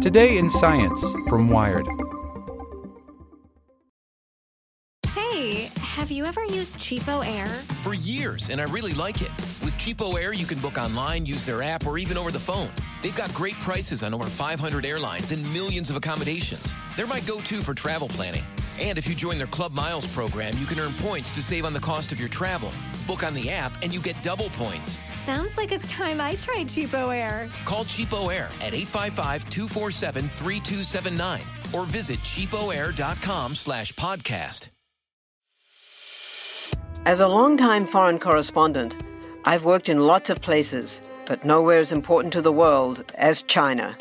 Today in Science from Wired. Hey, have you ever used CheapOair? For years, and I really like it. With CheapOair, you can book online, use their app, or even over the phone. They've got great prices on over 500 airlines and millions of accommodations. They're my go to for travel planning. And if you join their Club Miles program, you can earn points to save on the cost of your travel. Book on the app, and you get double points. Sounds like it's time I tried CheapOair. Call CheapOair at 855-247-3279 or visit cheapoair.com slash podcast. As a longtime foreign correspondent, I've worked in lots of places, but nowhere as important to the world as China.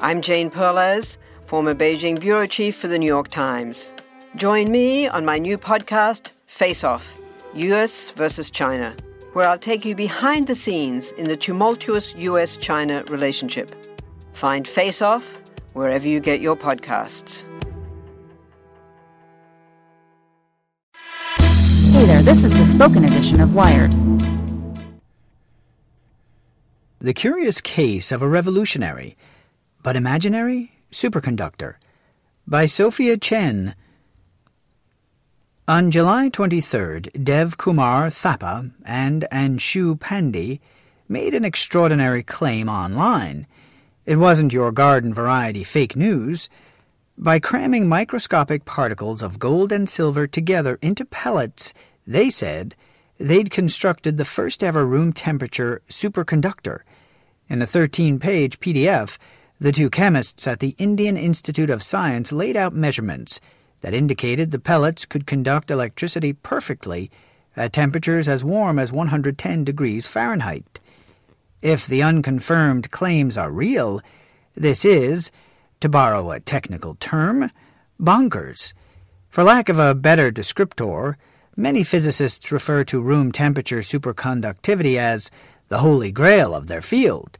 I'm Jane Perlez, former Beijing bureau chief for the New York Times. Join me on my new podcast, Face Off US versus China, where I'll take you behind the scenes in the tumultuous US China relationship. Find Face Off wherever you get your podcasts. Hey there, this is the spoken edition of Wired. The Curious Case of a Revolutionary, but Imaginary Superconductor by Sophia Chen. On July 23rd, Dev Kumar Thapa and Anshu Pandey made an extraordinary claim online. It wasn't your garden variety fake news. By cramming microscopic particles of gold and silver together into pellets, they said they'd constructed the first ever room temperature superconductor. In a 13 page PDF, the two chemists at the Indian Institute of Science laid out measurements that indicated the pellets could conduct electricity perfectly at temperatures as warm as 110 degrees Fahrenheit. If the unconfirmed claims are real, this is, to borrow a technical term, bonkers. For lack of a better descriptor, many physicists refer to room temperature superconductivity as the holy grail of their field.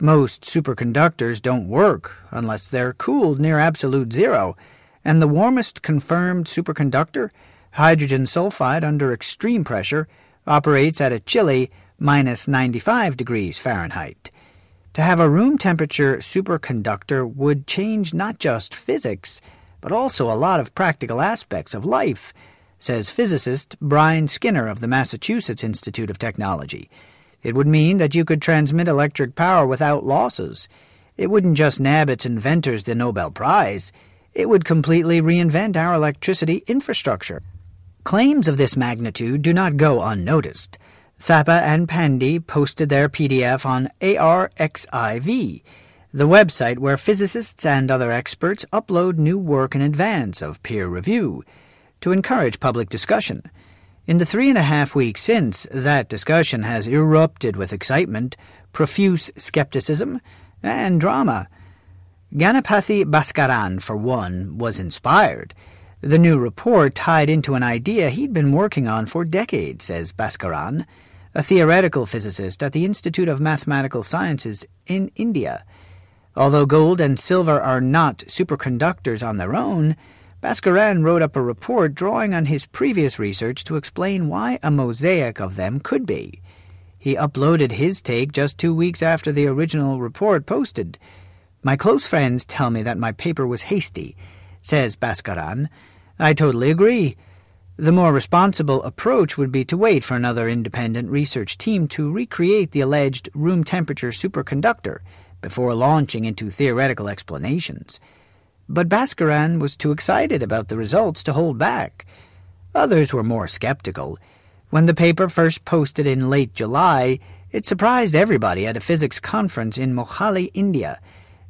Most superconductors don't work unless they're cooled near absolute zero and the warmest confirmed superconductor, hydrogen sulfide under extreme pressure, operates at a chilly minus 95 degrees Fahrenheit. To have a room temperature superconductor would change not just physics, but also a lot of practical aspects of life, says physicist Brian Skinner of the Massachusetts Institute of Technology. It would mean that you could transmit electric power without losses. It wouldn't just nab its inventors the Nobel Prize. It would completely reinvent our electricity infrastructure. Claims of this magnitude do not go unnoticed. Thapa and Pandey posted their PDF on ARXIV, the website where physicists and other experts upload new work in advance of peer review, to encourage public discussion. In the three and a half weeks since, that discussion has erupted with excitement, profuse skepticism, and drama. Ganapathy Baskaran, for one, was inspired. The new report tied into an idea he'd been working on for decades, says Baskaran, a theoretical physicist at the Institute of Mathematical Sciences in India. Although gold and silver are not superconductors on their own, Baskaran wrote up a report drawing on his previous research to explain why a mosaic of them could be. He uploaded his take just two weeks after the original report posted, my close friends tell me that my paper was hasty, says Baskaran. I totally agree. The more responsible approach would be to wait for another independent research team to recreate the alleged room temperature superconductor before launching into theoretical explanations. But Baskaran was too excited about the results to hold back. Others were more skeptical. When the paper first posted in late July, it surprised everybody at a physics conference in Mohali, India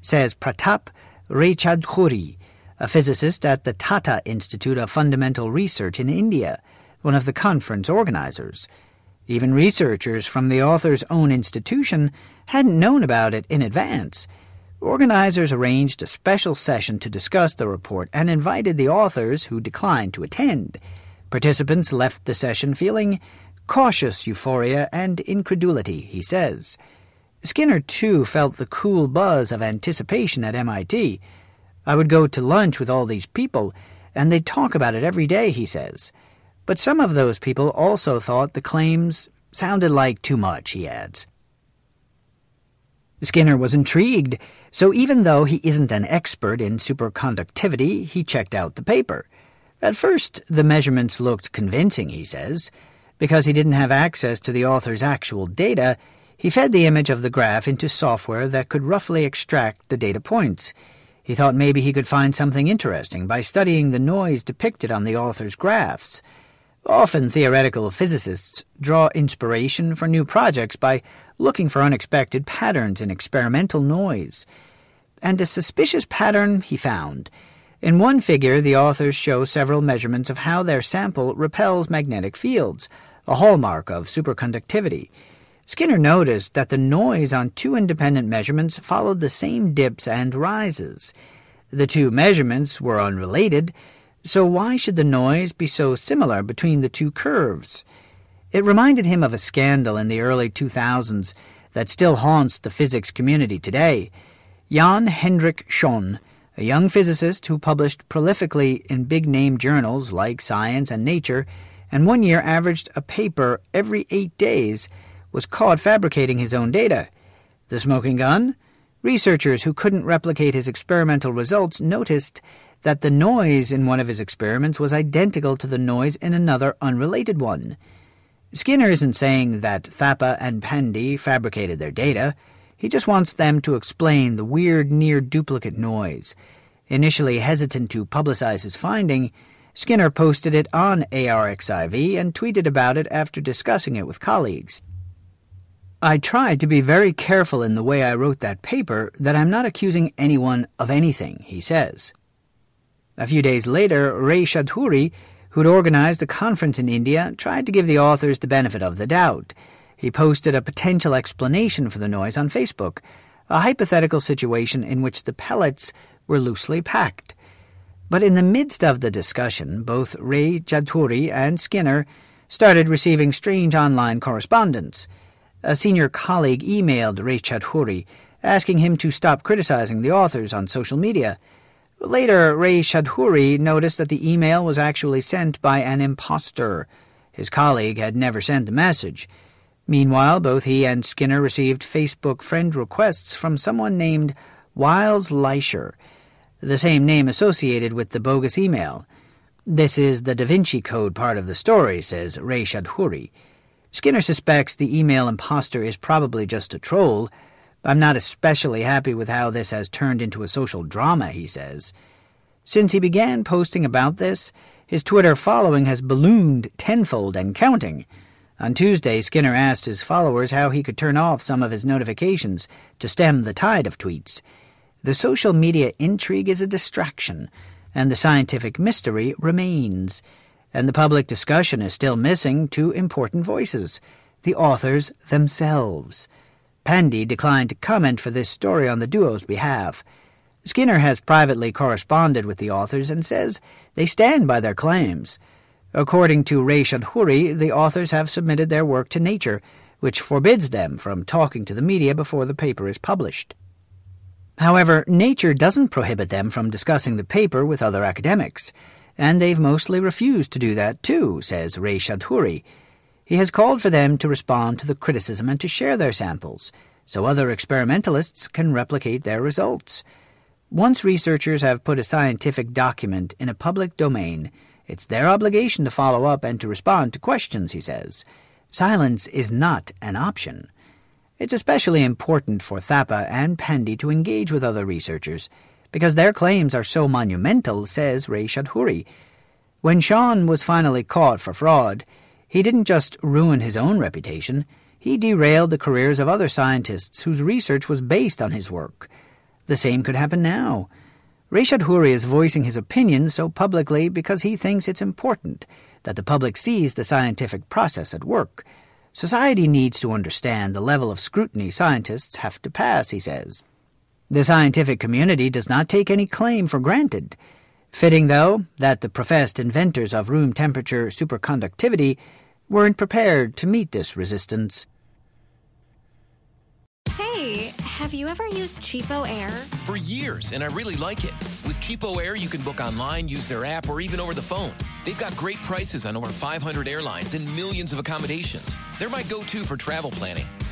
says Pratap Raychaudhuri, a physicist at the Tata Institute of Fundamental Research in India, one of the conference organizers. Even researchers from the author's own institution hadn't known about it in advance. Organizers arranged a special session to discuss the report and invited the authors who declined to attend. Participants left the session feeling cautious euphoria and incredulity, he says. Skinner, too, felt the cool buzz of anticipation at MIT. I would go to lunch with all these people, and they'd talk about it every day, he says. But some of those people also thought the claims sounded like too much, he adds. Skinner was intrigued, so even though he isn't an expert in superconductivity, he checked out the paper. At first, the measurements looked convincing, he says. Because he didn't have access to the author's actual data, he fed the image of the graph into software that could roughly extract the data points. He thought maybe he could find something interesting by studying the noise depicted on the author's graphs. Often theoretical physicists draw inspiration for new projects by looking for unexpected patterns in experimental noise. And a suspicious pattern he found. In one figure, the authors show several measurements of how their sample repels magnetic fields, a hallmark of superconductivity. Skinner noticed that the noise on two independent measurements followed the same dips and rises. The two measurements were unrelated, so why should the noise be so similar between the two curves? It reminded him of a scandal in the early 2000s that still haunts the physics community today. Jan Hendrik Schon, a young physicist who published prolifically in big name journals like Science and Nature, and one year averaged a paper every eight days, was caught fabricating his own data. The smoking gun? Researchers who couldn't replicate his experimental results noticed that the noise in one of his experiments was identical to the noise in another unrelated one. Skinner isn't saying that Thapa and Pandey fabricated their data. He just wants them to explain the weird near duplicate noise. Initially hesitant to publicize his finding, Skinner posted it on ARXIV and tweeted about it after discussing it with colleagues. I tried to be very careful in the way I wrote that paper that I'm not accusing anyone of anything, he says. A few days later, Raychaudhuri, who'd organized a conference in India, tried to give the authors the benefit of the doubt. He posted a potential explanation for the noise on Facebook, a hypothetical situation in which the pellets were loosely packed. But in the midst of the discussion, both Raychaudhuri and Skinner started receiving strange online correspondence. A senior colleague emailed Raychaudhuri, asking him to stop criticizing the authors on social media. Later, Raychaudhuri noticed that the email was actually sent by an impostor. His colleague had never sent the message. Meanwhile, both he and Skinner received Facebook friend requests from someone named Wiles Leischer, the same name associated with the bogus email. This is the Da Vinci Code part of the story, says Raychaudhuri. Skinner suspects the email impostor is probably just a troll, I'm not especially happy with how this has turned into a social drama, he says. Since he began posting about this, his Twitter following has ballooned tenfold and counting. On Tuesday, Skinner asked his followers how he could turn off some of his notifications to stem the tide of tweets. The social media intrigue is a distraction, and the scientific mystery remains. And the public discussion is still missing two important voices the authors themselves. Pandey declined to comment for this story on the duo's behalf. Skinner has privately corresponded with the authors and says they stand by their claims. According to Raychaudhuri, the authors have submitted their work to Nature, which forbids them from talking to the media before the paper is published. However, Nature doesn't prohibit them from discussing the paper with other academics, and they've mostly refused to do that too, says Raychaudhuri. He has called for them to respond to the criticism and to share their samples, so other experimentalists can replicate their results. Once researchers have put a scientific document in a public domain, it's their obligation to follow up and to respond to questions, he says. Silence is not an option. It's especially important for Thapa and Pandey to engage with other researchers, because their claims are so monumental, says Raychaudhuri. When Schon was finally caught for fraud, he didn't just ruin his own reputation, he derailed the careers of other scientists whose research was based on his work. The same could happen now. Raychaudhuri is voicing his opinion so publicly because he thinks it's important that the public sees the scientific process at work. Society needs to understand the level of scrutiny scientists have to pass, he says. The scientific community does not take any claim for granted. Fitting, though, that the professed inventors of room temperature superconductivity weren't prepared to meet this resistance. Hey, have you ever used CheapOair? For years, and I really like it. With CheapOair, you can book online, use their app, or even over the phone. They've got great prices on over 500 airlines and millions of accommodations. They're my go to for travel planning.